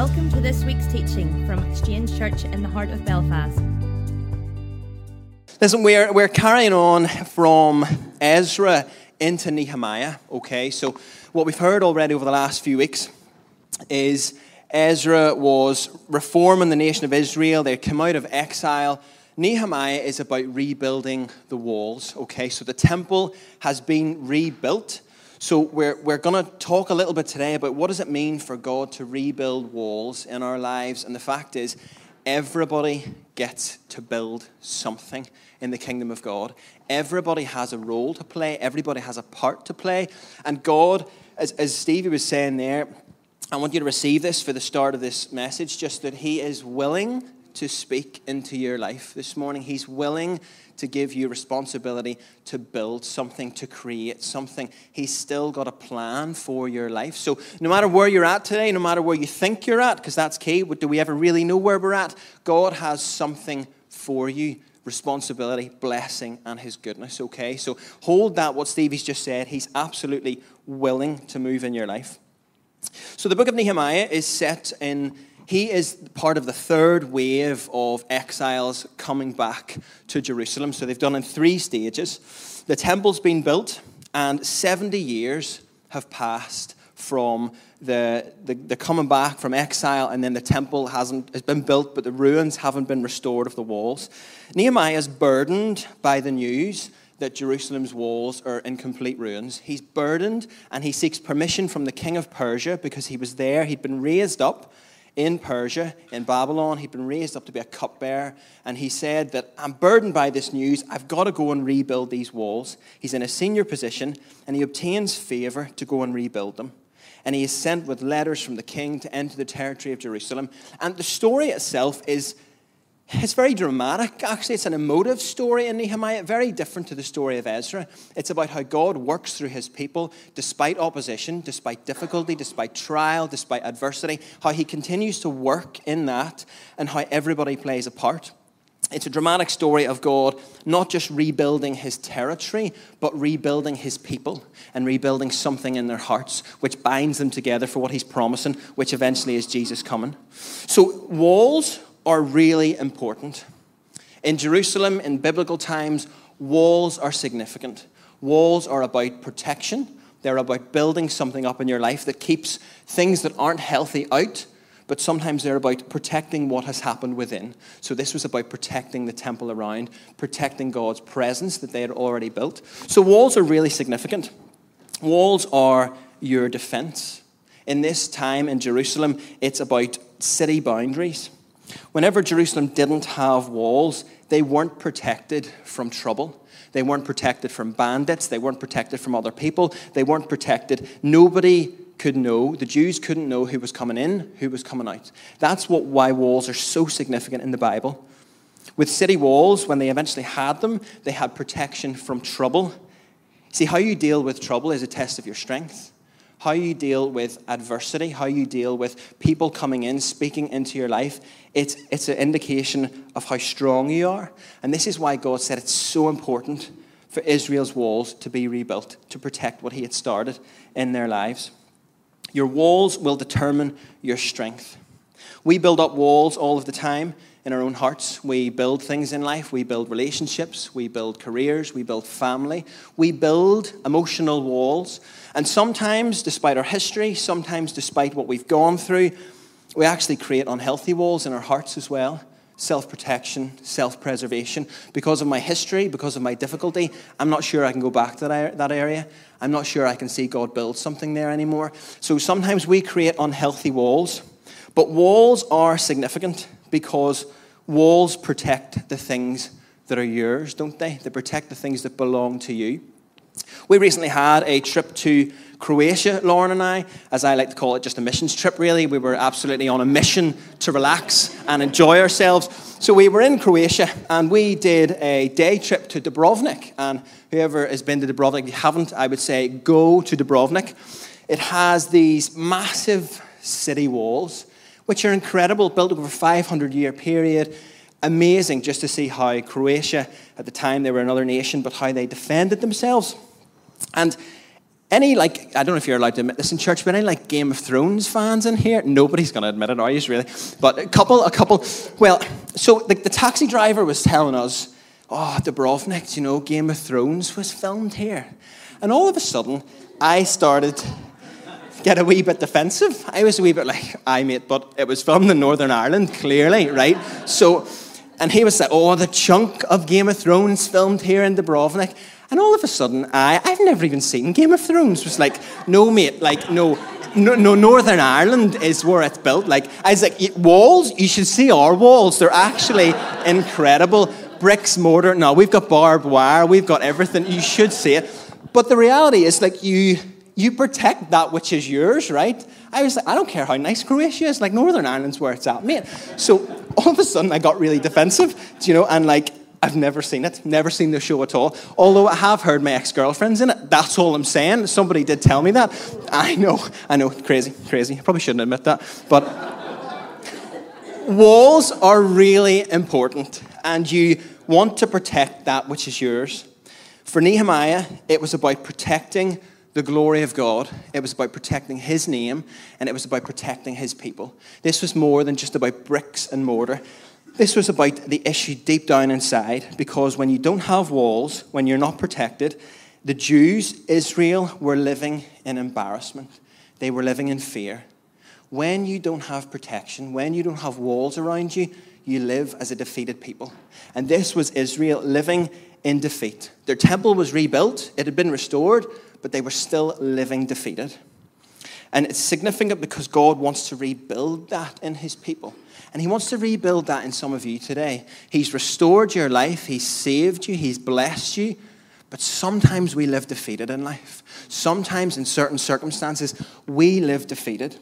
Welcome to this week's teaching from Exchange Church in the heart of Belfast. Listen, we're, we're carrying on from Ezra into Nehemiah, okay? So, what we've heard already over the last few weeks is Ezra was reforming the nation of Israel. They come out of exile. Nehemiah is about rebuilding the walls, okay? So, the temple has been rebuilt. So, we're, we're going to talk a little bit today about what does it mean for God to rebuild walls in our lives. And the fact is, everybody gets to build something in the kingdom of God. Everybody has a role to play, everybody has a part to play. And God, as, as Stevie was saying there, I want you to receive this for the start of this message, just that He is willing to speak into your life this morning. He's willing to give you responsibility to build something, to create something. He's still got a plan for your life. So, no matter where you're at today, no matter where you think you're at, because that's key, do we ever really know where we're at? God has something for you responsibility, blessing, and his goodness, okay? So hold that, what Stevie's just said. He's absolutely willing to move in your life. So the book of Nehemiah is set in he is part of the third wave of exiles coming back to Jerusalem. So they've done in three stages. The temple's been built, and 70 years have passed from the, the, the, coming back from exile, and then the temple hasn't has been built, but the ruins haven't been restored of the walls. Nehemiah is burdened by the news that Jerusalem's walls are in complete ruins. He's burdened, and he seeks permission from the king of Persia because he was there. He'd been raised up in Persia, in Babylon. He'd been raised up to be a cupbearer. And he said that I'm burdened by this news. I've got to go and rebuild these walls. He's in a senior position and he obtains favor to go and rebuild them. And he is sent with letters from the king to enter the territory of Jerusalem. And the story itself is it's very dramatic. Actually, it's an emotive story in Nehemiah, very different to the story of Ezra. It's about how God works through his people despite opposition, despite difficulty, despite trial, despite adversity, how he continues to work in that, and how everybody plays a part. It's a dramatic story of God not just rebuilding his territory, but rebuilding his people and rebuilding something in their hearts, which binds them together for what he's promising, which eventually is Jesus coming. So, walls are really important. In Jerusalem, in biblical times, walls are significant. Walls are about protection, they're about building something up in your life that keeps things that aren't healthy out, but sometimes they're about protecting what has happened within. So this was about protecting the temple around, protecting God's presence that they had already built. So walls are really significant. Walls are your defense. In this time in Jerusalem, it's about city boundaries. Whenever Jerusalem didn't have walls, they weren't protected from trouble. They weren't protected from bandits. They weren't protected from other people. They weren't protected. Nobody could know, the Jews couldn't know who was coming in, who was coming out. That's what, why walls are so significant in the Bible. With city walls, when they eventually had them, they had protection from trouble. See, how you deal with trouble is a test of your strength how you deal with adversity, how you deal with people coming in, speaking into your life, it's, it's an indication of how strong you are. And this is why God said it's so important for Israel's walls to be rebuilt, to protect what He had started in their lives. Your walls will determine your strength. We build up walls all of the time in our own hearts. We build things in life. We build relationships. We build careers. We build family. We build emotional walls. And sometimes, despite our history, sometimes despite what we've gone through, we actually create unhealthy walls in our hearts as well. Self protection, self preservation. Because of my history, because of my difficulty, I'm not sure I can go back to that area. I'm not sure I can see God build something there anymore. So sometimes we create unhealthy walls. But walls are significant because walls protect the things that are yours, don't they? They protect the things that belong to you. We recently had a trip to Croatia, Lauren and I, as I like to call it, just a missions trip, really. We were absolutely on a mission to relax and enjoy ourselves. So we were in Croatia and we did a day trip to Dubrovnik. And whoever has been to Dubrovnik, if you haven't, I would say go to Dubrovnik. It has these massive city walls which are incredible, built over a 500 year period. Amazing just to see how Croatia, at the time they were another nation, but how they defended themselves. And any like I don't know if you're allowed to admit this in church, but any like Game of Thrones fans in here? Nobody's going to admit it, are you? Really? But a couple, a couple. Well, so the, the taxi driver was telling us, "Oh, Dubrovnik, you know, Game of Thrones was filmed here," and all of a sudden, I started get a wee bit defensive. I was a wee bit like, "I mate," but it was filmed in Northern Ireland, clearly, right? So, and he was like, "Oh, the chunk of Game of Thrones filmed here in Dubrovnik." And all of a sudden, I, I've never even seen Game of Thrones. Was like, no, mate, like, no, no, no, Northern Ireland is where it's built. Like, I was like, walls, you should see our walls. They're actually incredible. Bricks, mortar. No, we've got barbed wire. We've got everything. You should see it. But the reality is, like, you, you protect that which is yours, right? I was like, I don't care how nice Croatia is. Like, Northern Ireland's where it's at, mate. So all of a sudden, I got really defensive, you know, and like, I've never seen it, never seen the show at all. Although I have heard my ex girlfriend's in it. That's all I'm saying. Somebody did tell me that. I know, I know, crazy, crazy. I probably shouldn't admit that. But walls are really important, and you want to protect that which is yours. For Nehemiah, it was about protecting the glory of God. It was about protecting his name, and it was about protecting his people. This was more than just about bricks and mortar. This was about the issue deep down inside because when you don't have walls, when you're not protected, the Jews, Israel, were living in embarrassment. They were living in fear. When you don't have protection, when you don't have walls around you, you live as a defeated people. And this was Israel living in defeat. Their temple was rebuilt, it had been restored, but they were still living defeated. And it's significant because God wants to rebuild that in his people. And He wants to rebuild that in some of you today. He's restored your life, He's saved you, He's blessed you. But sometimes we live defeated in life. Sometimes, in certain circumstances, we live defeated.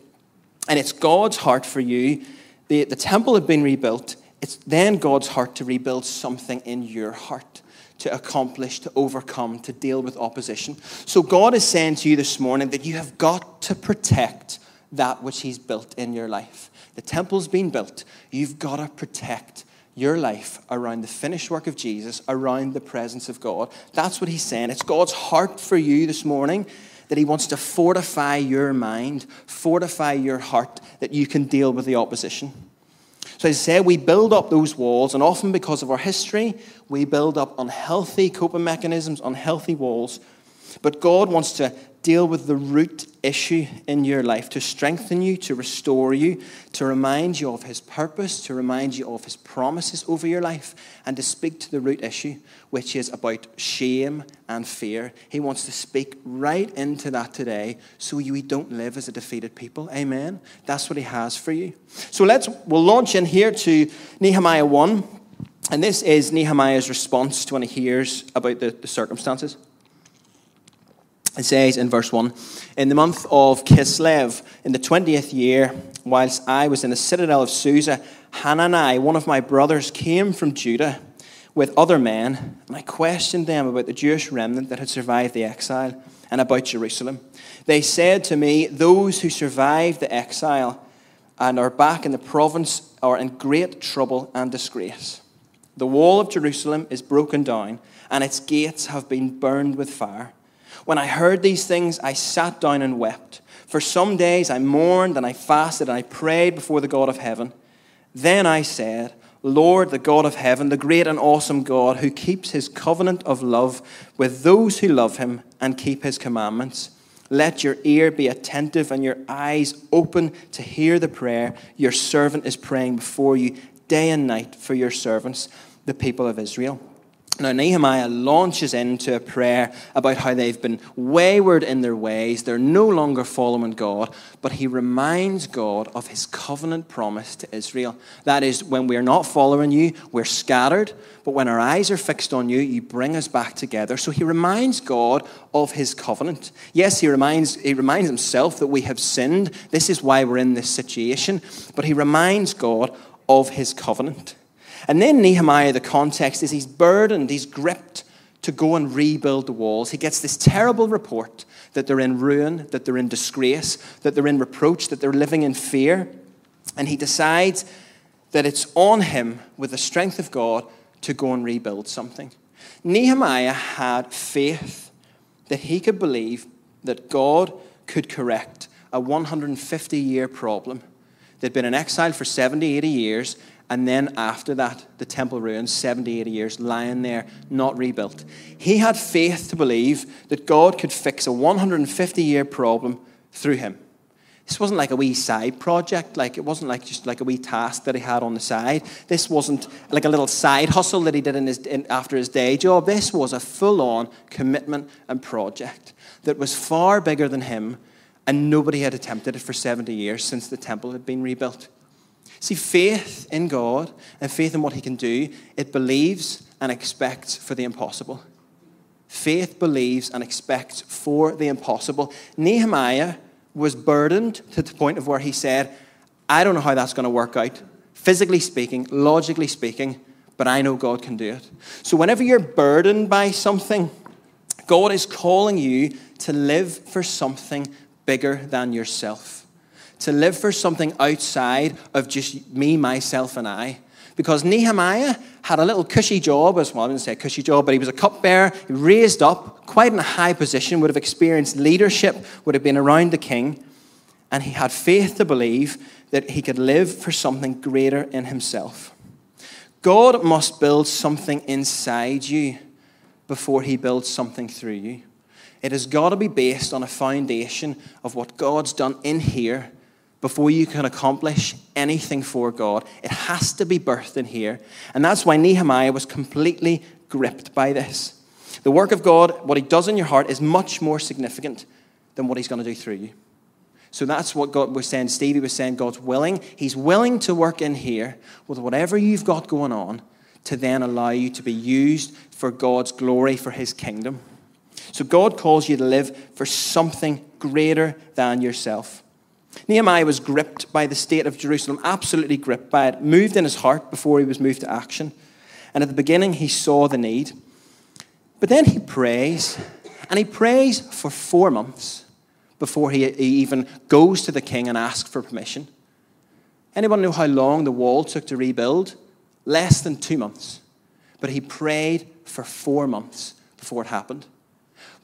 And it's God's heart for you. The, the temple had been rebuilt. It's then God's heart to rebuild something in your heart, to accomplish, to overcome, to deal with opposition. So, God is saying to you this morning that you have got to protect that which He's built in your life. The temple's been built. You've got to protect your life around the finished work of Jesus, around the presence of God. That's what he's saying. It's God's heart for you this morning that he wants to fortify your mind, fortify your heart, that you can deal with the opposition. So, as I say, we build up those walls, and often because of our history, we build up unhealthy coping mechanisms, unhealthy walls. But God wants to deal with the root issue in your life, to strengthen you, to restore you, to remind you of His purpose, to remind you of His promises over your life, and to speak to the root issue, which is about shame and fear. He wants to speak right into that today so you don't live as a defeated people. Amen. That's what He has for you. So let's, we'll launch in here to Nehemiah 1. And this is Nehemiah's response to when he hears about the, the circumstances. It says in verse 1 In the month of Kislev, in the 20th year, whilst I was in the citadel of Susa, Hanani, one of my brothers, came from Judah with other men, and I questioned them about the Jewish remnant that had survived the exile and about Jerusalem. They said to me, Those who survived the exile and are back in the province are in great trouble and disgrace. The wall of Jerusalem is broken down, and its gates have been burned with fire. When I heard these things, I sat down and wept. For some days I mourned and I fasted and I prayed before the God of heaven. Then I said, Lord, the God of heaven, the great and awesome God, who keeps his covenant of love with those who love him and keep his commandments, let your ear be attentive and your eyes open to hear the prayer your servant is praying before you day and night for your servants, the people of Israel. Now, Nehemiah launches into a prayer about how they've been wayward in their ways. They're no longer following God, but he reminds God of his covenant promise to Israel. That is, when we're not following you, we're scattered, but when our eyes are fixed on you, you bring us back together. So he reminds God of his covenant. Yes, he reminds, he reminds himself that we have sinned. This is why we're in this situation, but he reminds God of his covenant. And then Nehemiah, the context is he's burdened, he's gripped to go and rebuild the walls. He gets this terrible report that they're in ruin, that they're in disgrace, that they're in reproach, that they're living in fear. And he decides that it's on him, with the strength of God, to go and rebuild something. Nehemiah had faith that he could believe that God could correct a 150 year problem. They'd been in exile for 70, 80 years, and then after that, the temple ruins, 70, 80 years, lying there, not rebuilt. He had faith to believe that God could fix a 150 year problem through him. This wasn't like a wee side project, like it wasn't like just like a wee task that he had on the side. This wasn't like a little side hustle that he did in his, in, after his day job. This was a full on commitment and project that was far bigger than him, and nobody had attempted it for 70 years since the temple had been rebuilt. See, faith in God and faith in what He can do, it believes and expects for the impossible. Faith believes and expects for the impossible. Nehemiah was burdened to the point of where he said, I don't know how that's going to work out, physically speaking, logically speaking, but I know God can do it. So, whenever you're burdened by something, God is calling you to live for something bigger than yourself, to live for something outside of just me, myself, and I. Because Nehemiah had a little cushy job, as well, I didn't say cushy job, but he was a cupbearer, raised up, quite in a high position, would have experienced leadership, would have been around the king, and he had faith to believe that he could live for something greater in himself. God must build something inside you before he builds something through you. It has got to be based on a foundation of what God's done in here before you can accomplish anything for God. It has to be birthed in here. And that's why Nehemiah was completely gripped by this. The work of God, what he does in your heart, is much more significant than what he's going to do through you. So that's what God was saying. Stevie was saying God's willing. He's willing to work in here with whatever you've got going on to then allow you to be used for God's glory, for his kingdom. So God calls you to live for something greater than yourself. Nehemiah was gripped by the state of Jerusalem, absolutely gripped by it, moved in his heart before he was moved to action. And at the beginning, he saw the need. But then he prays, and he prays for four months before he, even goes to the king and asks for permission. Anyone know how long the wall took to rebuild? Less than two months. But he prayed for four months before it happened.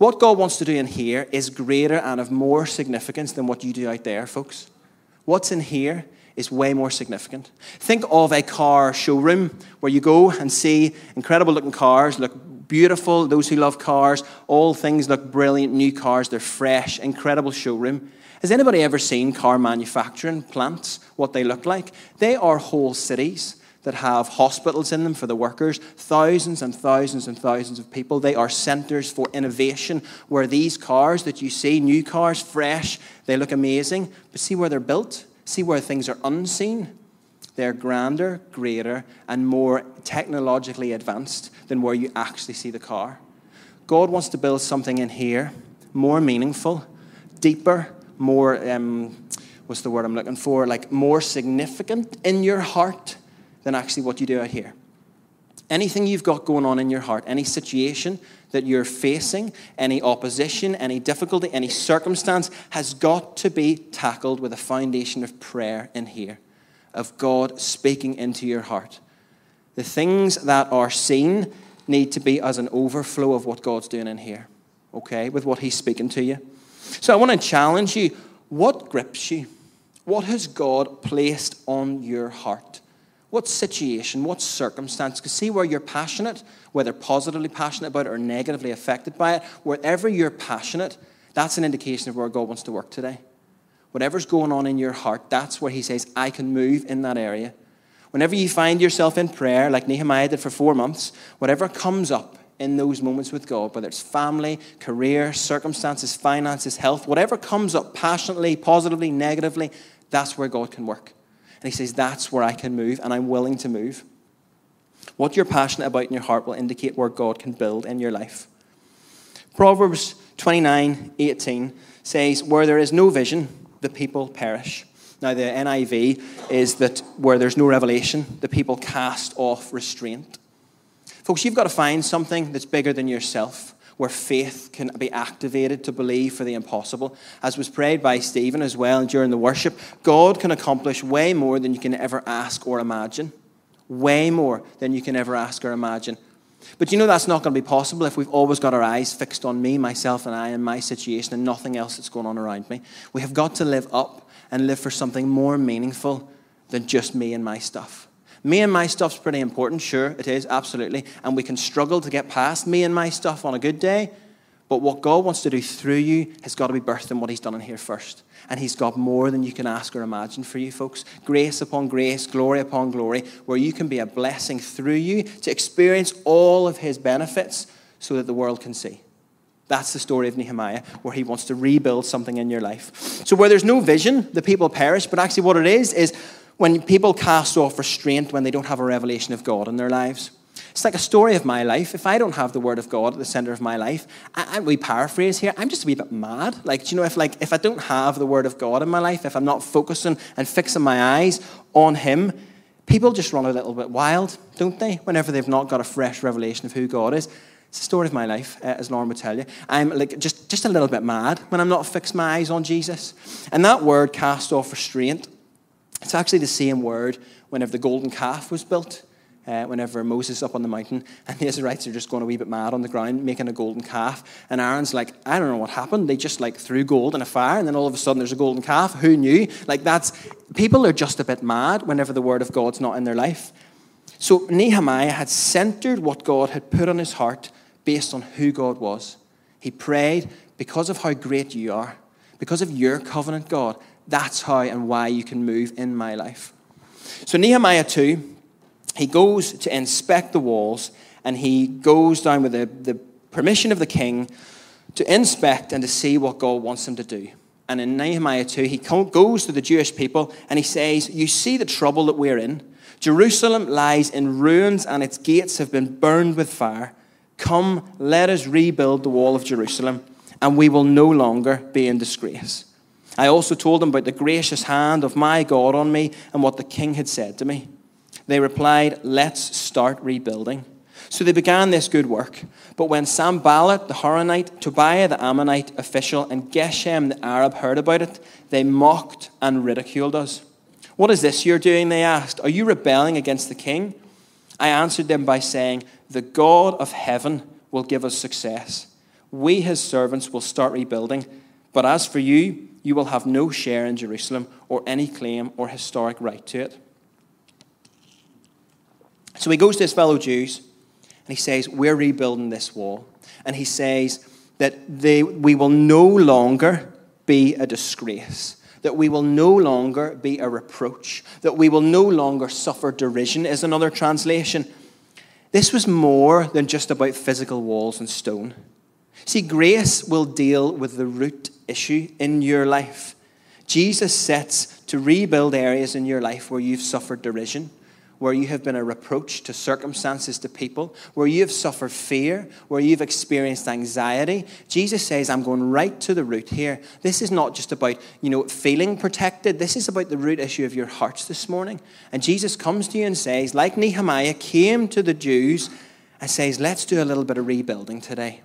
What God wants to do in here is greater and of more significance than what you do out there, folks. What's in here is way more significant. Think of a car showroom where you go and see incredible looking cars, look beautiful, those who love cars, all things look brilliant, new cars, they're fresh, incredible showroom. Has anybody ever seen car manufacturing plants, what they look like? They are whole cities that have hospitals in them for the workers, thousands and thousands and thousands of people. They are centers for innovation where these cars that you see, new cars, fresh, they look amazing, but see where they're built, see where things are unseen. They're grander, greater, and more technologically advanced than where you actually see the car. God wants to build something in here more meaningful, deeper, more, um, what's the word I'm looking for? Like more significant in your heart than actually what you do out here. Anything you've got going on in your heart, any situation that you're facing, any opposition, any difficulty, any circumstance, has got to be tackled with a foundation of prayer in here, of God speaking into your heart. The things that are seen need to be as an overflow of what God's doing in here, okay, with what He's speaking to you. So I want to challenge you what grips you? What has God placed on your heart? What situation, what circumstance? Because see where you're passionate, whether positively passionate about it or negatively affected by it, wherever you're passionate, that's an indication of where God wants to work today. Whatever's going on in your heart, that's where He says, I can move in that area. Whenever you find yourself in prayer, like Nehemiah did for four months, whatever comes up in those moments with God, whether it's family, career, circumstances, finances, health, whatever comes up passionately, positively, negatively, that's where God can work. And he says, That's where I can move, and I'm willing to move. What you're passionate about in your heart will indicate where God can build in your life. Proverbs 29 18 says, Where there is no vision, the people perish. Now, the NIV is that where there's no revelation, the people cast off restraint. Folks, you've got to find something that's bigger than yourself where faith can be activated to believe for the impossible. As was prayed by Stephen as well during the worship, God can accomplish way more than you can ever ask or imagine. Way more than you can ever ask or imagine. But you know that's not going to be possible if we've always got our eyes fixed on me, myself, and I, and my situation, and nothing else that's going on around me. We have got to live up and live for something more meaningful than just me and my stuff. Me and my stuff's pretty important, sure, it is, absolutely. And we can struggle to get past me and my stuff on a good day. But what God wants to do through you has got to be birthed in what He's done in here first. And He's got more than you can ask or imagine for you, folks. Grace upon grace, glory upon glory, where you can be a blessing through you to experience all of His benefits so that the world can see. That's the story of Nehemiah, where he wants to rebuild something in your life. So, where there's no vision, the people perish. But actually, what it is, is when people cast off restraint when they don't have a revelation of God in their lives. It's like a story of my life. If I don't have the Word of God at the center of my life, I, I, we paraphrase here. I'm just a wee bit mad. Like, you know, if like if I don't have the Word of God in my life, if I'm not focusing and fixing my eyes on Him, people just run a little bit wild, don't they? Whenever they've not got a fresh revelation of who God is. It's the story of my life, uh, as Lauren would tell you. I'm like just just a little bit mad when I'm not fixing my eyes on Jesus. And that word cast off restraint. It's actually the same word whenever the golden calf was built uh, whenever Moses up on the mountain, and the Israelites are just going a wee bit mad on the ground, making a golden calf. And Aaron's like, I don't know what happened. They just like threw gold in a fire, and then all of a sudden there's a golden calf. Who knew? Like that's people are just a bit mad whenever the word of God's not in their life. So Nehemiah had centered what God had put on his heart based on who God was. He prayed because of how great you are, because of your covenant, God. That's how and why you can move in my life. So Nehemiah 2 he goes to inspect the walls and he goes down with the, the permission of the king to inspect and to see what God wants him to do. And in Nehemiah 2, he goes to the Jewish people and he says, You see the trouble that we're in. Jerusalem lies in ruins and its gates have been burned with fire. Come, let us rebuild the wall of Jerusalem, and we will no longer be in disgrace. I also told them about the gracious hand of my God on me and what the king had said to me. They replied, Let's start rebuilding. So they began this good work. But when Sanballat the Horonite, Tobiah the Ammonite official, and Geshem the Arab heard about it, they mocked and ridiculed us. What is this you're doing? They asked. Are you rebelling against the king? I answered them by saying, The God of heaven will give us success. We, his servants, will start rebuilding. But as for you, you will have no share in Jerusalem or any claim or historic right to it. So he goes to his fellow Jews and he says, We're rebuilding this wall. And he says that they, we will no longer be a disgrace, that we will no longer be a reproach, that we will no longer suffer derision, is another translation. This was more than just about physical walls and stone. See, grace will deal with the root issue in your life. Jesus sets to rebuild areas in your life where you've suffered derision where you have been a reproach to circumstances, to people, where you have suffered fear, where you've experienced anxiety. Jesus says, I'm going right to the root here. This is not just about, you know, feeling protected. This is about the root issue of your hearts this morning. And Jesus comes to you and says, like Nehemiah came to the Jews and says, let's do a little bit of rebuilding today.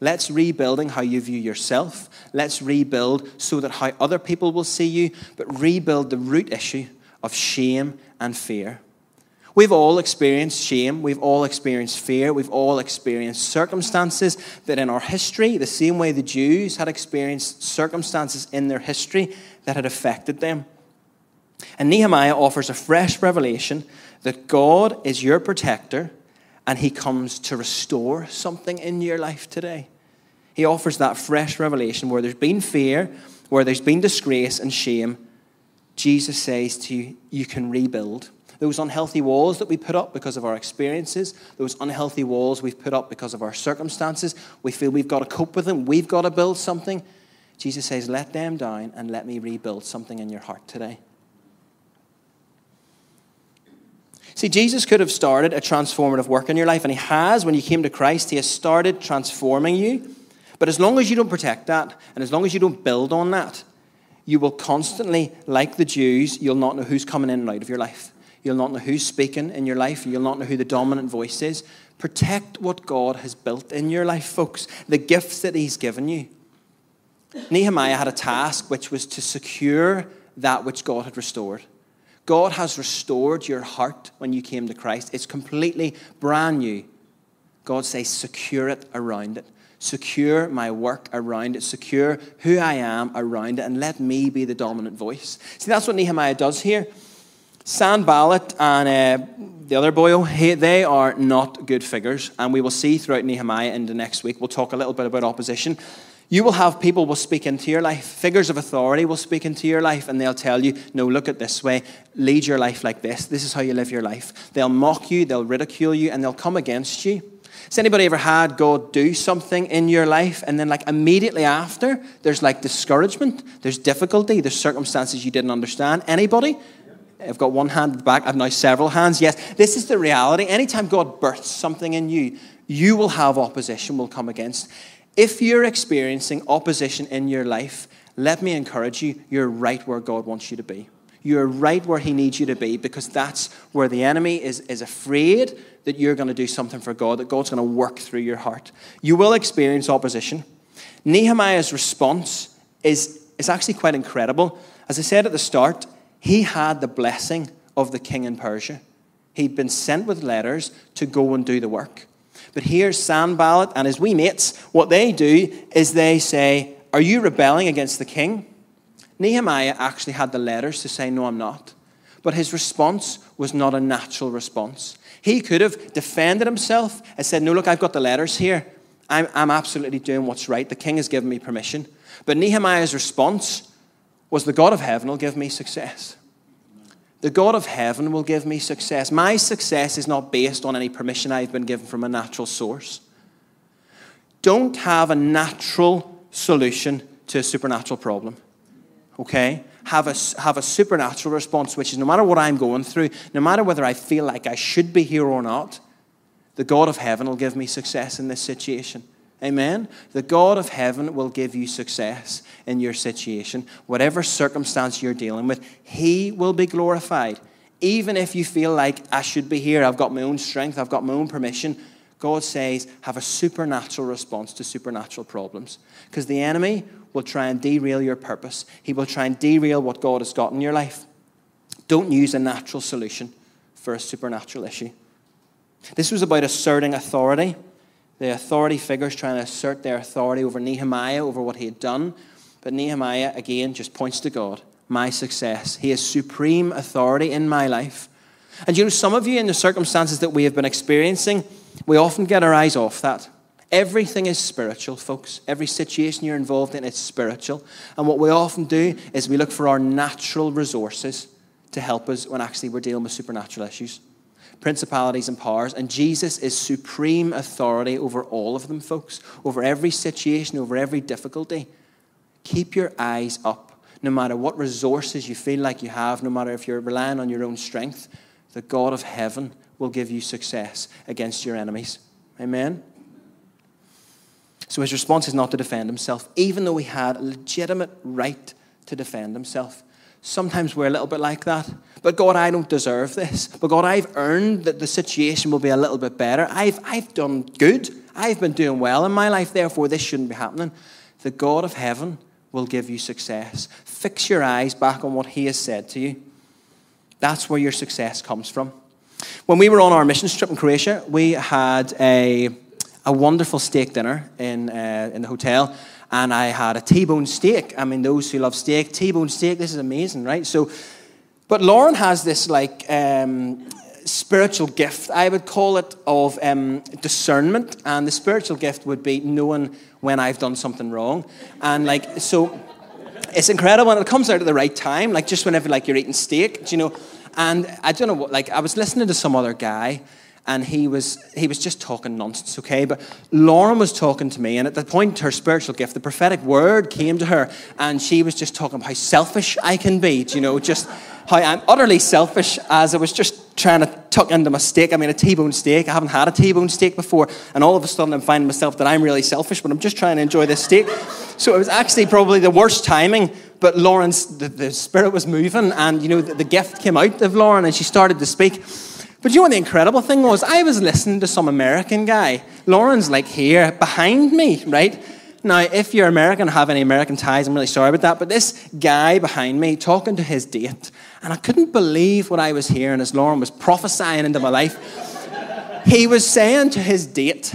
Let's rebuilding how you view yourself. Let's rebuild so that how other people will see you, but rebuild the root issue of shame and fear. We've all experienced shame. We've all experienced fear. We've all experienced circumstances that in our history, the same way the Jews had experienced circumstances in their history that had affected them. And Nehemiah offers a fresh revelation that God is your protector and he comes to restore something in your life today. He offers that fresh revelation where there's been fear, where there's been disgrace and shame. Jesus says to you, you can rebuild. Those unhealthy walls that we put up because of our experiences, those unhealthy walls we've put up because of our circumstances, we feel we've got to cope with them, we've got to build something. Jesus says, Let them down and let me rebuild something in your heart today. See, Jesus could have started a transformative work in your life, and He has. When you came to Christ, He has started transforming you. But as long as you don't protect that, and as long as you don't build on that, you will constantly, like the Jews, you'll not know who's coming in and out of your life. You'll not know who's speaking in your life. You'll not know who the dominant voice is. Protect what God has built in your life, folks, the gifts that He's given you. Nehemiah had a task which was to secure that which God had restored. God has restored your heart when you came to Christ. It's completely brand new. God says, secure it around it. Secure my work around it. Secure who I am around it. And let me be the dominant voice. See, that's what Nehemiah does here. Sanballat and uh, the other boy, they are not good figures. And we will see throughout Nehemiah into next week. We'll talk a little bit about opposition. You will have people will speak into your life. Figures of authority will speak into your life and they'll tell you, no, look at this way. Lead your life like this. This is how you live your life. They'll mock you, they'll ridicule you, and they'll come against you. Has anybody ever had God do something in your life and then, like, immediately after, there's like discouragement, there's difficulty, there's circumstances you didn't understand? Anybody? I've got one hand back, I've now several hands. Yes, this is the reality. Anytime God births something in you, you will have opposition, will come against. If you're experiencing opposition in your life, let me encourage you, you're right where God wants you to be. You're right where He needs you to be because that's where the enemy is, is afraid that you're going to do something for God, that God's going to work through your heart. You will experience opposition. Nehemiah's response is, is actually quite incredible. As I said at the start, he had the blessing of the king in Persia. He'd been sent with letters to go and do the work. But here's Sanballat and his wee mates. What they do is they say, Are you rebelling against the king? Nehemiah actually had the letters to say, No, I'm not. But his response was not a natural response. He could have defended himself and said, No, look, I've got the letters here. I'm, I'm absolutely doing what's right. The king has given me permission. But Nehemiah's response was, The God of heaven will give me success. The God of heaven will give me success. My success is not based on any permission I've been given from a natural source. Don't have a natural solution to a supernatural problem. Okay? Have a, have a supernatural response, which is no matter what I'm going through, no matter whether I feel like I should be here or not, the God of heaven will give me success in this situation. Amen. The God of heaven will give you success in your situation. Whatever circumstance you're dealing with, He will be glorified. Even if you feel like I should be here, I've got my own strength, I've got my own permission, God says, have a supernatural response to supernatural problems. Because the enemy will try and derail your purpose, he will try and derail what God has got in your life. Don't use a natural solution for a supernatural issue. This was about asserting authority the authority figures trying to assert their authority over Nehemiah, over what he had done. But Nehemiah, again, just points to God, my success. He has supreme authority in my life. And you know, some of you, in the circumstances that we have been experiencing, we often get our eyes off that. Everything is spiritual, folks. Every situation you're involved in is spiritual. And what we often do is we look for our natural resources to help us when actually we're dealing with supernatural issues principalities and powers. And Jesus is supreme authority over all of them, folks, over every situation, over every difficulty. Keep your eyes up, no matter what resources you feel like you have, no matter if you're relying on your own strength, the God of heaven will give you success against your enemies. Amen? So his response is not to defend himself, even though he had a legitimate right to defend himself. Sometimes we're a little bit like that. But God, I don't deserve this. But God, I've earned that the situation will be a little bit better. I've, I've done good. I've been doing well in my life, therefore, this shouldn't be happening. The God of heaven will give you success. Fix your eyes back on what He has said to you. That's where your success comes from. When we were on our mission trip in Croatia, we had a, a wonderful steak dinner in, uh, in the hotel and I had a T-bone steak. I mean, those who love steak, T-bone steak, this is amazing, right? So, but Lauren has this like um, spiritual gift, I would call it, of um, discernment, and the spiritual gift would be knowing when I've done something wrong, and like so. It's incredible, and it comes out at the right time, like just whenever like you're eating steak, do you know. And I don't know what, like I was listening to some other guy, and he was he was just talking nonsense okay? But lauren was talking to me and at the point her spiritual gift the prophetic word came to her and she was just talking about how selfish i can be you know? Just how i'm utterly selfish as i was just trying to tuck into my steak. I mean a t-bone steak. I haven't had a t-bone steak before and all of a sudden i'm finding myself that i'm really selfish but i'm just trying to enjoy this steak. So it was actually probably the worst timing but Lauren's, the, the spirit was moving, and you know, the, the gift came out of Lauren, and she started to speak. But you know what the incredible thing was? I was listening to some American guy. Lauren's like here behind me, right? Now, if you're American have any American ties, I'm really sorry about that. But this guy behind me talking to his date, and I couldn't believe what I was hearing as Lauren was prophesying into my life. he was saying to his date,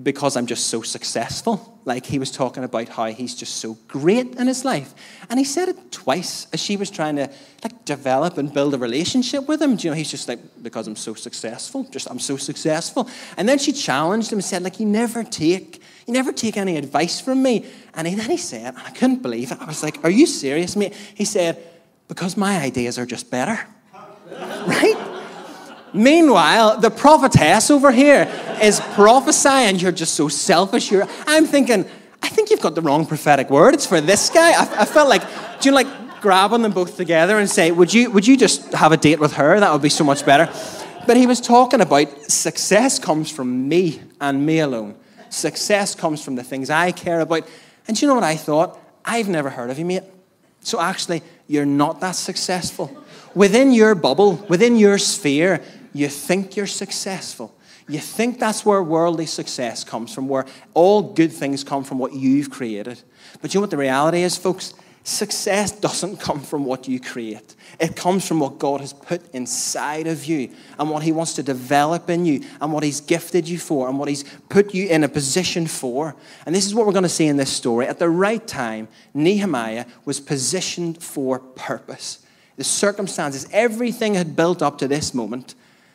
because I'm just so successful. Like he was talking about how he's just so great in his life. And he said it twice as she was trying to like develop and build a relationship with him. Do you know, he's just like, because I'm so successful, just I'm so successful. And then she challenged him and said, like, you never take, you never take any advice from me. And he, then he said, and I couldn't believe it. I was like, Are you serious, mate? He said, Because my ideas are just better. right? Meanwhile, the prophetess over here is prophesying. You're just so selfish. You're, I'm thinking, I think you've got the wrong prophetic word. It's for this guy. I, I felt like, do you like grabbing them both together and say, would you, would you just have a date with her? That would be so much better. But he was talking about success comes from me and me alone. Success comes from the things I care about. And you know what I thought? I've never heard of you, mate. So actually, you're not that successful. Within your bubble, within your sphere, you think you're successful. You think that's where worldly success comes from, where all good things come from what you've created. But you know what the reality is, folks? Success doesn't come from what you create. It comes from what God has put inside of you and what He wants to develop in you and what He's gifted you for and what He's put you in a position for. And this is what we're going to see in this story. At the right time, Nehemiah was positioned for purpose. The circumstances, everything had built up to this moment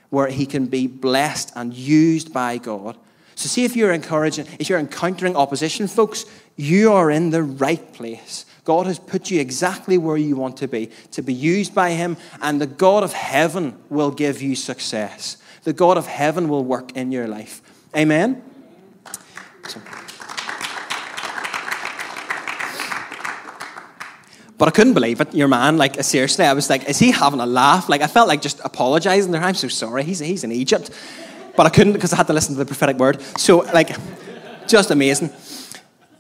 where he can be blessed and used by God. So, see if you're encouraging, if you're encountering opposition, folks, you are in the right place. God has put you exactly where you want to be, to be used by Him, and the God of heaven will give you success. The God of heaven will work in your life. Amen? But I couldn't believe it. Your man, like, seriously, I was like, is he having a laugh? Like, I felt like just apologizing there. I'm so sorry. He's, he's in Egypt. But I couldn't because I had to listen to the prophetic word. So, like, just amazing.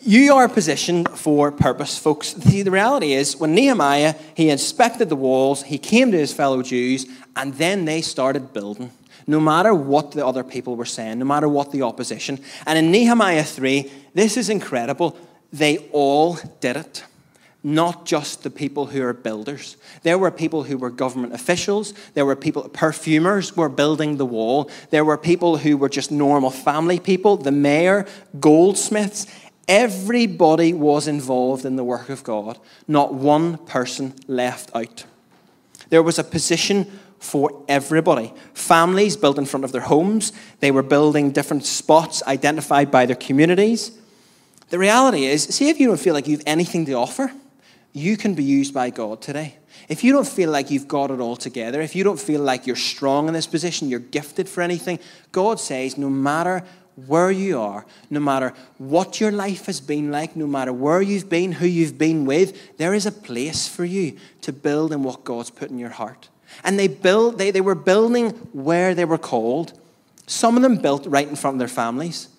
You are positioned for purpose, folks. See, the reality is, when Nehemiah, he inspected the walls, he came to his fellow Jews, and then they started building. No matter what the other people were saying, no matter what the opposition. And in Nehemiah 3, this is incredible. They all did it not just the people who are builders. There were people who were government officials. There were people, perfumers were building the wall. There were people who were just normal family people, the mayor, goldsmiths. Everybody was involved in the work of God. Not one person left out. There was a position for everybody. Families built in front of their homes. They were building different spots identified by their communities. The reality is, see if you don't feel like you have anything to offer you can be used by God today. If you don't feel like you've got it all together, if you don't feel like you're strong in this position, you're gifted for anything, God says no matter where you are, no matter what your life has been like, no matter where you've been, who you've been with, there is a place for you to build in what God's put in your heart. And they build, they, they were building where they were called. Some of them built right in front of their families,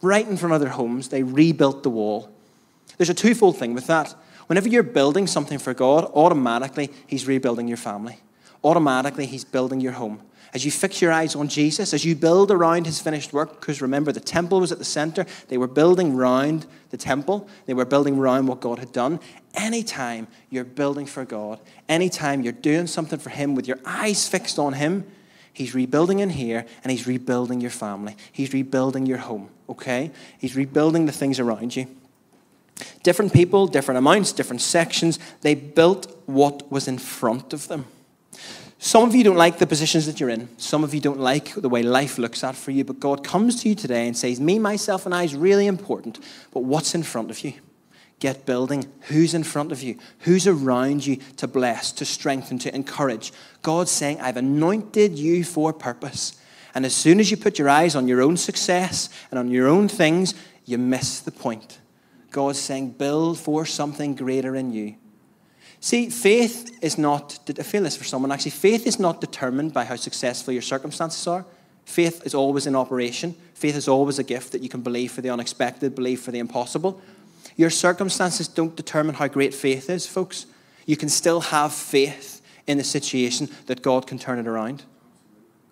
right in front of their homes. They rebuilt the wall. There's a twofold thing with that. Whenever you're building something for God, automatically He's rebuilding your family. Automatically, He's building your home. As you fix your eyes on Jesus, as you build around His finished work, because remember, the temple was at the center, they were building round the temple, they were building around what God had done. Anytime you're building for God, anytime you're doing something for Him with your eyes fixed on Him, He's rebuilding in here and He's rebuilding your family. He's rebuilding your home, okay? He's rebuilding the things around you. Different people, different amounts, different sections, they built what was in front of them. Some of you don't like the positions that you're in. Some of you don't like the way life looks at for you, but God comes to you today and says, Me, myself, and I is really important, but what's in front of you? Get building. Who's in front of you? Who's around you to bless, to strengthen, to encourage? God's saying, I've anointed you for purpose. And as soon as you put your eyes on your own success and on your own things, you miss the point. God's saying, build for something greater in you. See, faith is not, I feel this for someone actually, faith is not determined by how successful your circumstances are. Faith is always in operation. Faith is always a gift that you can believe for the unexpected, believe for the impossible. Your circumstances don't determine how great faith is, folks. You can still have faith in the situation that God can turn it around.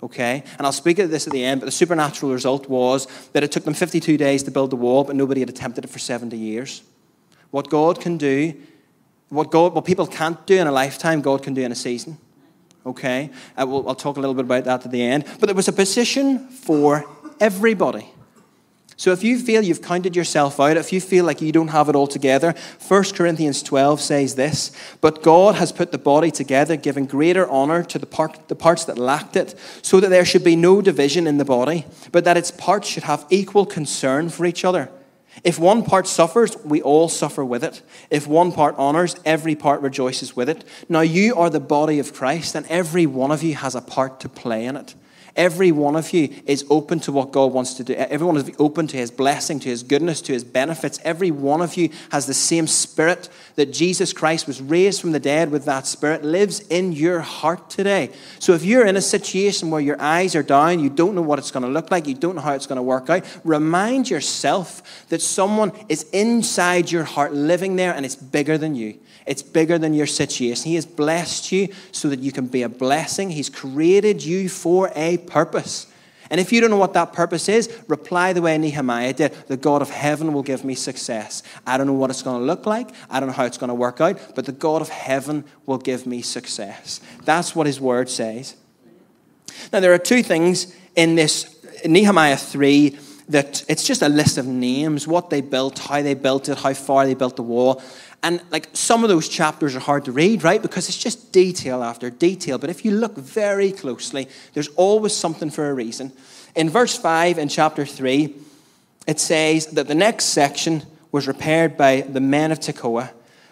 Okay? And I'll speak of this at the end, but the supernatural result was that it took them 52 days to build the wall, but nobody had attempted it for 70 years. What God can do, what, God, what people can't do in a lifetime, God can do in a season. Okay? Uh, I will, I'll talk a little bit about that at the end. But there was a position for everybody. So if you feel you've counted yourself out, if you feel like you don't have it all together, 1 Corinthians 12 says this But God has put the body together, giving greater honor to the, part, the parts that lacked it, so that there should be no division in the body, but that its parts should have equal concern for each other. If one part suffers, we all suffer with it. If one part honors, every part rejoices with it. Now you are the body of Christ, and every one of you has a part to play in it. Every one of you is open to what God wants to do. Everyone is open to his blessing, to his goodness, to his benefits. Every one of you has the same spirit that Jesus Christ was raised from the dead with that spirit, lives in your heart today. So if you're in a situation where your eyes are down, you don't know what it's going to look like, you don't know how it's going to work out, remind yourself that someone is inside your heart living there and it's bigger than you. It's bigger than your situation. He has blessed you so that you can be a blessing. He's created you for a purpose. And if you don't know what that purpose is, reply the way Nehemiah did The God of heaven will give me success. I don't know what it's going to look like, I don't know how it's going to work out, but the God of heaven will give me success. That's what his word says. Now, there are two things in this Nehemiah 3 that it's just a list of names, what they built, how they built it, how far they built the wall. And like some of those chapters are hard to read, right? Because it's just detail after detail. But if you look very closely, there's always something for a reason. In verse 5 in chapter 3, it says that the next section was repaired by the men of Tekoa,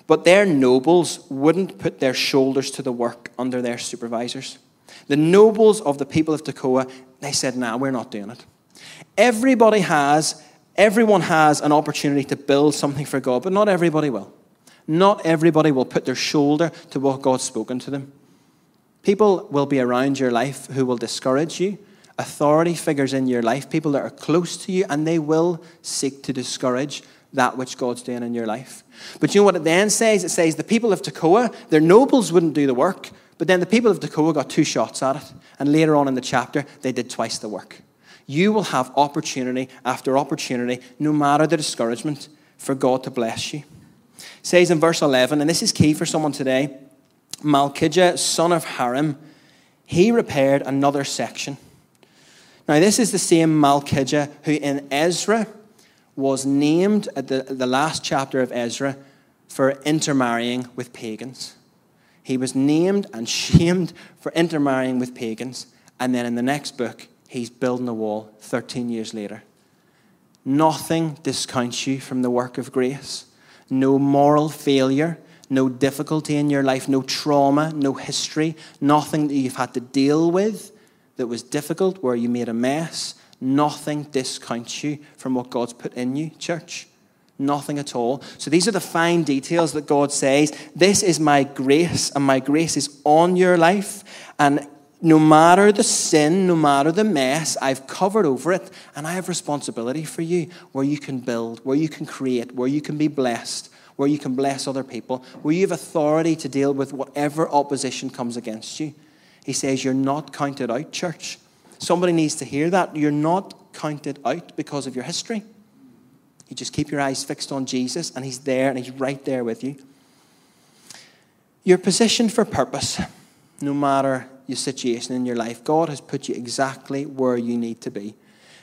but their nobles wouldn't put their shoulders to the work under their supervisors. The nobles of the people of Tekoa, they said, nah, we're not doing it. Everybody has, everyone has an opportunity to build something for God, but not everybody will. Not everybody will put their shoulder to what God's spoken to them. People will be around your life who will discourage you. Authority figures in your life, people that are close to you, and they will seek to discourage that which God's doing in your life. But you know what it then says? It says the people of Tekoa, their nobles wouldn't do the work, but then the people of Tekoa got two shots at it. And later on in the chapter, they did twice the work. You will have opportunity after opportunity, no matter the discouragement, for God to bless you says in verse 11, and this is key for someone today Malchijah, son of Harim, he repaired another section. Now, this is the same Malchijah who in Ezra was named at the, the last chapter of Ezra for intermarrying with pagans. He was named and shamed for intermarrying with pagans. And then in the next book, he's building a wall 13 years later. Nothing discounts you from the work of grace no moral failure, no difficulty in your life, no trauma, no history, nothing that you've had to deal with that was difficult, where you made a mess, nothing discounts you from what God's put in you, church. Nothing at all. So these are the fine details that God says. This is my grace, and my grace is on your life. And no matter the sin, no matter the mess, I've covered over it, and I have responsibility for you where you can build, where you can create, where you can be blessed, where you can bless other people, where you have authority to deal with whatever opposition comes against you. He says, You're not counted out, church. Somebody needs to hear that. You're not counted out because of your history. You just keep your eyes fixed on Jesus, and He's there, and He's right there with you. You're positioned for purpose, no matter your situation in your life. God has put you exactly where you need to be.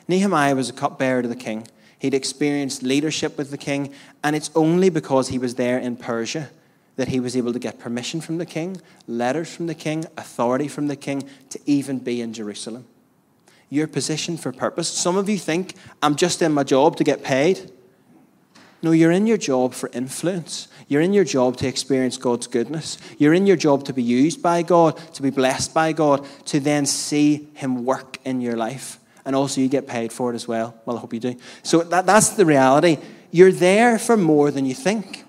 Nehemiah was a cupbearer to the king. He'd experienced leadership with the king, and it's only because he was there in Persia that he was able to get permission from the king, letters from the king, authority from the king to even be in Jerusalem. Your position for purpose. Some of you think, I'm just in my job to get paid. No, you're in your job for influence. You're in your job to experience God's goodness. You're in your job to be used by God, to be blessed by God, to then see Him work in your life. And also, you get paid for it as well. Well, I hope you do. So that, that's the reality. You're there for more than you think.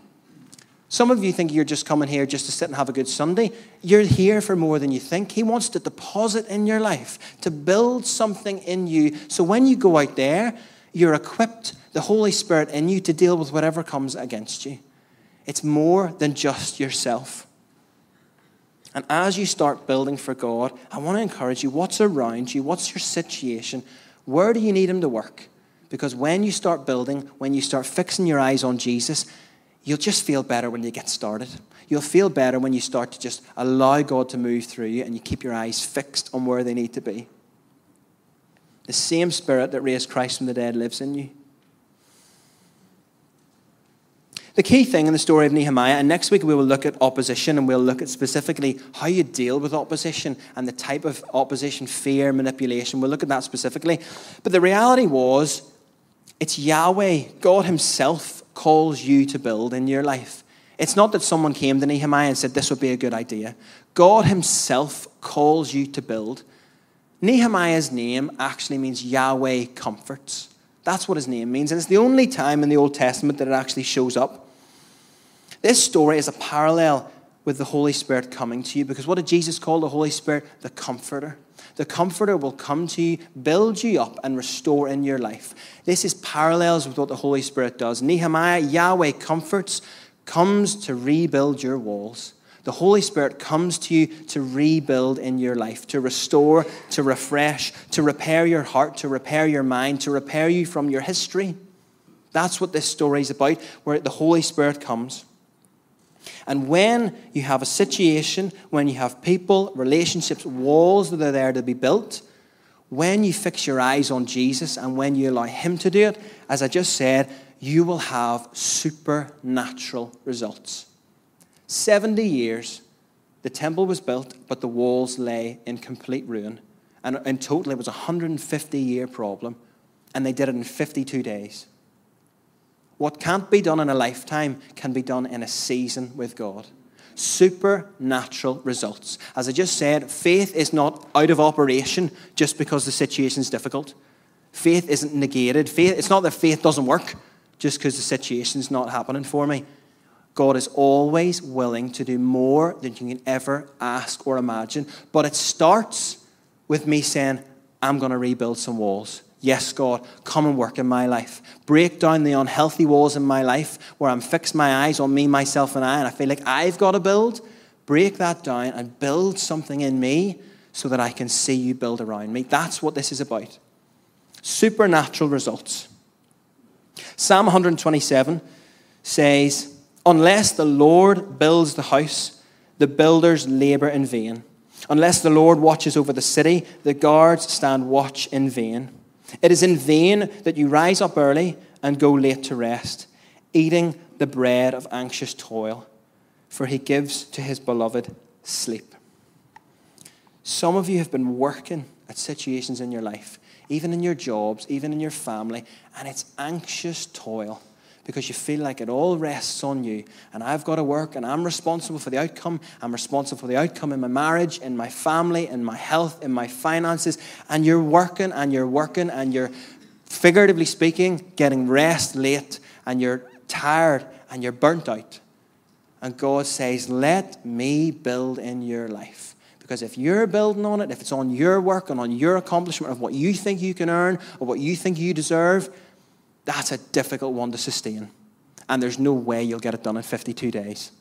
Some of you think you're just coming here just to sit and have a good Sunday. You're here for more than you think. He wants to deposit in your life, to build something in you. So when you go out there, you're equipped the Holy Spirit in you to deal with whatever comes against you. It's more than just yourself. And as you start building for God, I want to encourage you what's around you? What's your situation? Where do you need Him to work? Because when you start building, when you start fixing your eyes on Jesus, you'll just feel better when you get started. You'll feel better when you start to just allow God to move through you and you keep your eyes fixed on where they need to be. The same spirit that raised Christ from the dead lives in you. The key thing in the story of Nehemiah, and next week we will look at opposition and we'll look at specifically how you deal with opposition and the type of opposition, fear, manipulation. We'll look at that specifically. But the reality was, it's Yahweh, God Himself, calls you to build in your life. It's not that someone came to Nehemiah and said this would be a good idea. God Himself calls you to build. Nehemiah's name actually means Yahweh comforts. That's what his name means. And it's the only time in the Old Testament that it actually shows up. This story is a parallel with the Holy Spirit coming to you because what did Jesus call the Holy Spirit? The Comforter. The Comforter will come to you, build you up, and restore in your life. This is parallels with what the Holy Spirit does. Nehemiah, Yahweh comforts, comes to rebuild your walls. The Holy Spirit comes to you to rebuild in your life, to restore, to refresh, to repair your heart, to repair your mind, to repair you from your history. That's what this story is about, where the Holy Spirit comes. And when you have a situation, when you have people, relationships, walls that are there to be built, when you fix your eyes on Jesus and when you allow Him to do it, as I just said, you will have supernatural results. 70 years, the temple was built, but the walls lay in complete ruin. And in total, it was a 150 year problem, and they did it in 52 days. What can't be done in a lifetime can be done in a season with God. Supernatural results. As I just said, faith is not out of operation just because the situation is difficult. Faith isn't negated. Faith, it's not that faith doesn't work just because the situation's not happening for me. God is always willing to do more than you can ever ask or imagine. But it starts with me saying, I'm going to rebuild some walls. Yes, God, come and work in my life. Break down the unhealthy walls in my life where I'm fixed my eyes on me, myself, and I, and I feel like I've got to build. Break that down and build something in me so that I can see you build around me. That's what this is about. Supernatural results. Psalm 127 says, Unless the Lord builds the house, the builders labor in vain. Unless the Lord watches over the city, the guards stand watch in vain. It is in vain that you rise up early and go late to rest, eating the bread of anxious toil, for he gives to his beloved sleep. Some of you have been working at situations in your life, even in your jobs, even in your family, and it's anxious toil because you feel like it all rests on you. And I've got to work and I'm responsible for the outcome. I'm responsible for the outcome in my marriage, in my family, in my health, in my finances. And you're working and you're working and you're, figuratively speaking, getting rest late and you're tired and you're burnt out. And God says, Let me build in your life. Because if you're building on it, if it's on your work and on your accomplishment of what you think you can earn or what you think you deserve, that's a difficult one to sustain. And there's no way you'll get it done in 52 days.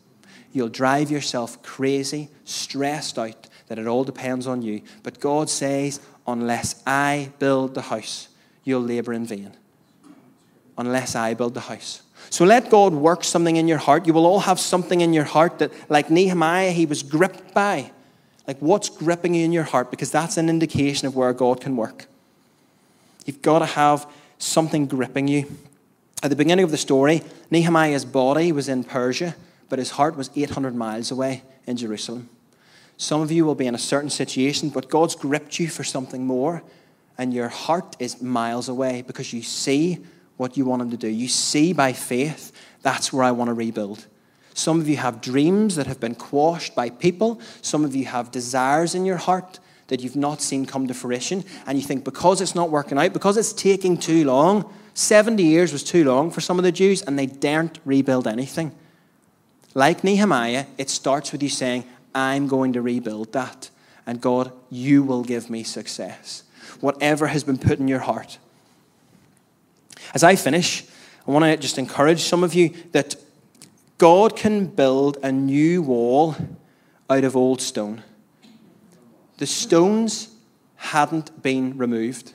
You'll drive yourself crazy, stressed out that it all depends on you. But God says, unless I build the house, you'll labor in vain. Unless I build the house. So let God work something in your heart. You will all have something in your heart that, like Nehemiah, he was gripped by. Like, what's gripping you in your heart? Because that's an indication of where God can work. You've got to have something gripping you. At the beginning of the story, Nehemiah's body was in Persia, but his heart was 800 miles away in Jerusalem. Some of you will be in a certain situation, but God's gripped you for something more, and your heart is miles away because you see what you want Him to do. You see by faith, that's where I want to rebuild. Some of you have dreams that have been quashed by people. Some of you have desires in your heart that you've not seen come to fruition, and you think because it's not working out, because it's taking too long, 70 years was too long for some of the Jews, and they daren't rebuild anything. Like Nehemiah, it starts with you saying, I'm going to rebuild that. And God, you will give me success. Whatever has been put in your heart. As I finish, I want to just encourage some of you that God can build a new wall out of old stone. The stones hadn't been removed,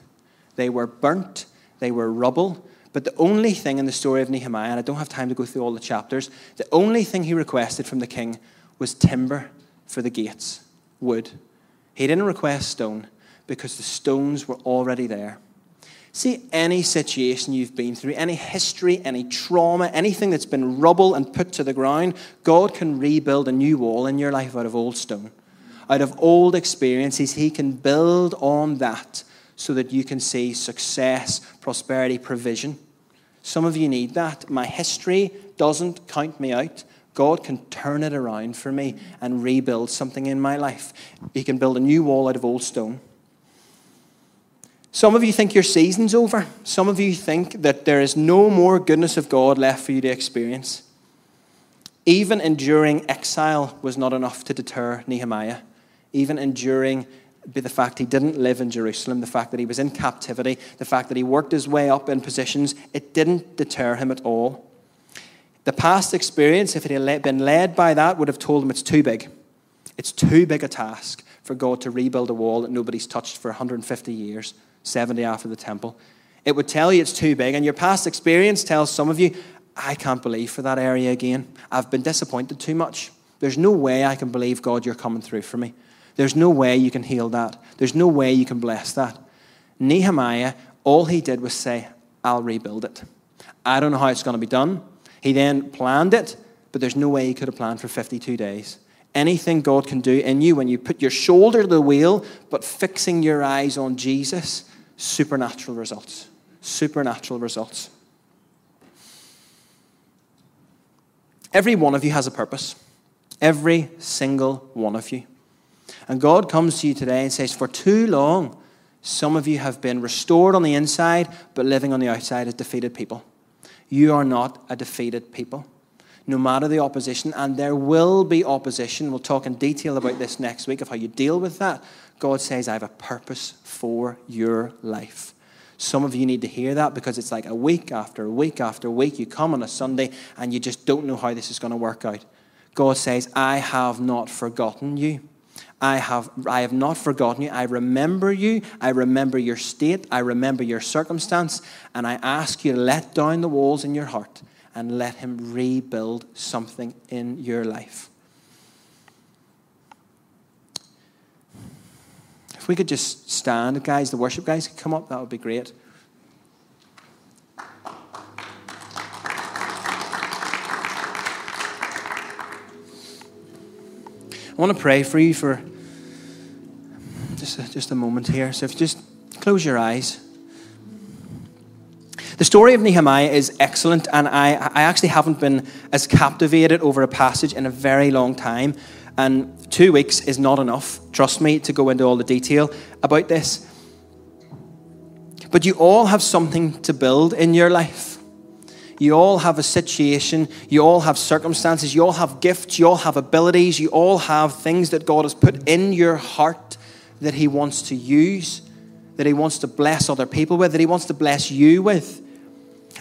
they were burnt, they were rubble, But the only thing in the story of Nehemiah, and I don't have time to go through all the chapters, the only thing he requested from the king was timber for the gates, wood. He didn't request stone because the stones were already there. See, any situation you've been through, any history, any trauma, anything that's been rubble and put to the ground, God can rebuild a new wall in your life out of old stone. Out of old experiences, He can build on that so that you can see success, prosperity, provision. Some of you need that. My history doesn't count me out. God can turn it around for me and rebuild something in my life. He can build a new wall out of old stone. Some of you think your season's over. Some of you think that there is no more goodness of God left for you to experience. Even enduring exile was not enough to deter Nehemiah. Even enduring the fact he didn't live in Jerusalem, the fact that he was in captivity, the fact that he worked his way up in positions, it didn't deter him at all. The past experience, if it had been led by that, would have told him it's too big. It's too big a task for God to rebuild a wall that nobody's touched for 150 years. 70 after the temple. It would tell you it's too big, and your past experience tells some of you, I can't believe for that area again. I've been disappointed too much. There's no way I can believe, God, you're coming through for me. There's no way you can heal that. There's no way you can bless that. Nehemiah, all he did was say, I'll rebuild it. I don't know how it's going to be done. He then planned it, but there's no way he could have planned for 52 days anything God can do in you when you put your shoulder to the wheel, but fixing your eyes on Jesus, supernatural results. Supernatural results. Every one of you has a purpose. Every single one of you. And God comes to you today and says, For too long, some of you have been restored on the inside, but living on the outside as defeated people. You are not a defeated people no matter the opposition, and there will be opposition. We'll talk in detail about this next week of how you deal with that. God says, I have a purpose for your life. Some of you need to hear that because it's like a week after week after week. You come on a Sunday and you just don't know how this is going to work out. God says, I have not forgotten you. I have, I have not forgotten you. I remember you. I remember your state. I remember your circumstance. And I ask you to let down the walls in your heart and let Him rebuild something in your life. If we could just stand, guys, the worship guys could come up, that would be great. Want to pray for you for just a, just a moment here. So if you just close your eyes. The story of Nehemiah is excellent, and I, I actually haven't been as captivated over a passage in a very long time. And two weeks is not enough, trust me, to go into all the detail about this. But you all have something to build in your life. You all have a situation, you all have circumstances, you all have gifts, you all have abilities, you all have things that God has put in your heart that He wants to use, that He wants to bless other people with, that He wants to bless you with.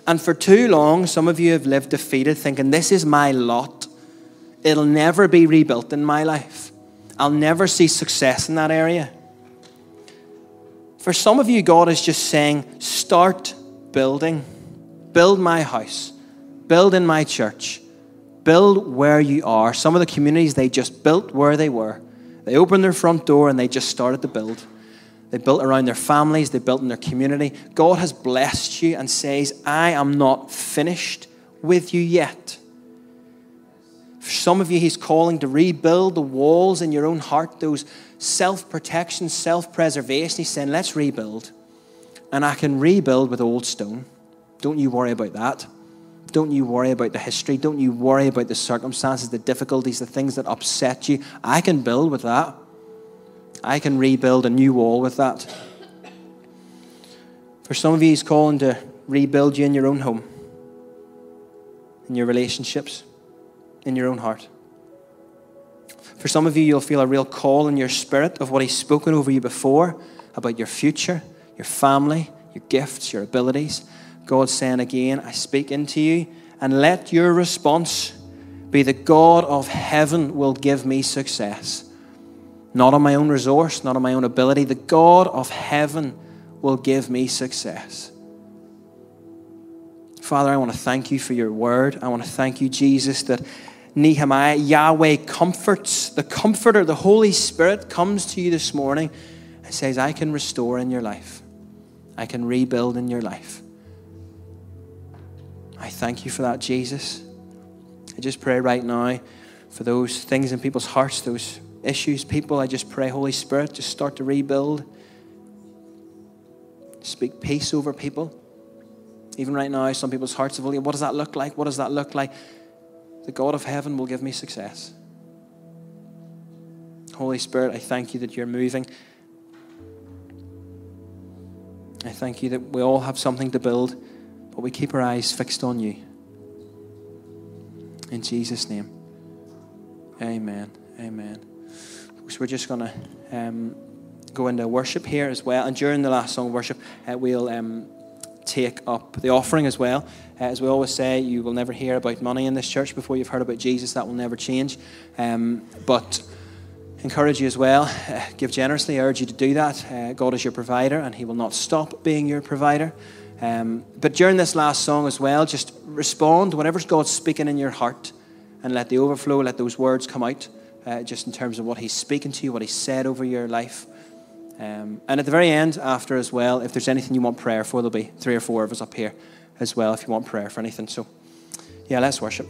And for too long, some of you have lived defeated, thinking, This is my lot. It'll never be rebuilt in my life. I'll never see success in that area. For some of you, God is just saying, Start building. Build my house. Build in my church. Build where you are. Some of the communities, they just built where they were. They opened their front door and they just started to build. They built around their families, they built in their community. God has blessed you and says, I am not finished with you yet. For some of you, He's calling to rebuild the walls in your own heart, those self protection, self preservation. He's saying, Let's rebuild. And I can rebuild with old stone. Don't you worry about that. Don't you worry about the history. Don't you worry about the circumstances, the difficulties, the things that upset you. I can build with that. I can rebuild a new wall with that. For some of you, He's calling to rebuild you in your own home, in your relationships, in your own heart. For some of you, you'll feel a real call in your spirit of what He's spoken over you before about your future, your family, your gifts, your abilities. God's saying again, I speak into you, and let your response be the God of heaven will give me success not on my own resource, not on my own ability. The God of heaven will give me success. Father, I want to thank you for your word. I want to thank you, Jesus, that Nehemiah, Yahweh comforts, the comforter, the Holy Spirit comes to you this morning and says, I can restore in your life, I can rebuild in your life. I thank you for that, Jesus. I just pray right now for those things in people's hearts, those issues, people. I just pray, Holy Spirit, just start to rebuild. Speak peace over people. Even right now, some people's hearts have, what does that look like? What does that look like? The God of heaven will give me success. Holy Spirit, I thank you that you're moving. I thank you that we all have something to build, but we keep our eyes fixed on you. In Jesus' name. Amen. Amen. So we're just going to um, go into worship here as well. And during the last song of worship, uh, we'll um, take up the offering as well. Uh, as we always say, you will never hear about money in this church before you've heard about Jesus. That will never change. Um, but encourage you as well. Uh, give generously. I urge you to do that. Uh, God is your provider, and He will not stop being your provider. Um, but during this last song as well, just respond whatever's God's speaking in your heart and let the overflow, let those words come out, uh, just in terms of what He's speaking to you, what He said over your life. Um, and at the very end, after as well, if there's anything you want prayer for, there'll be three or four of us up here as well if you want prayer for anything. So, yeah, let's worship.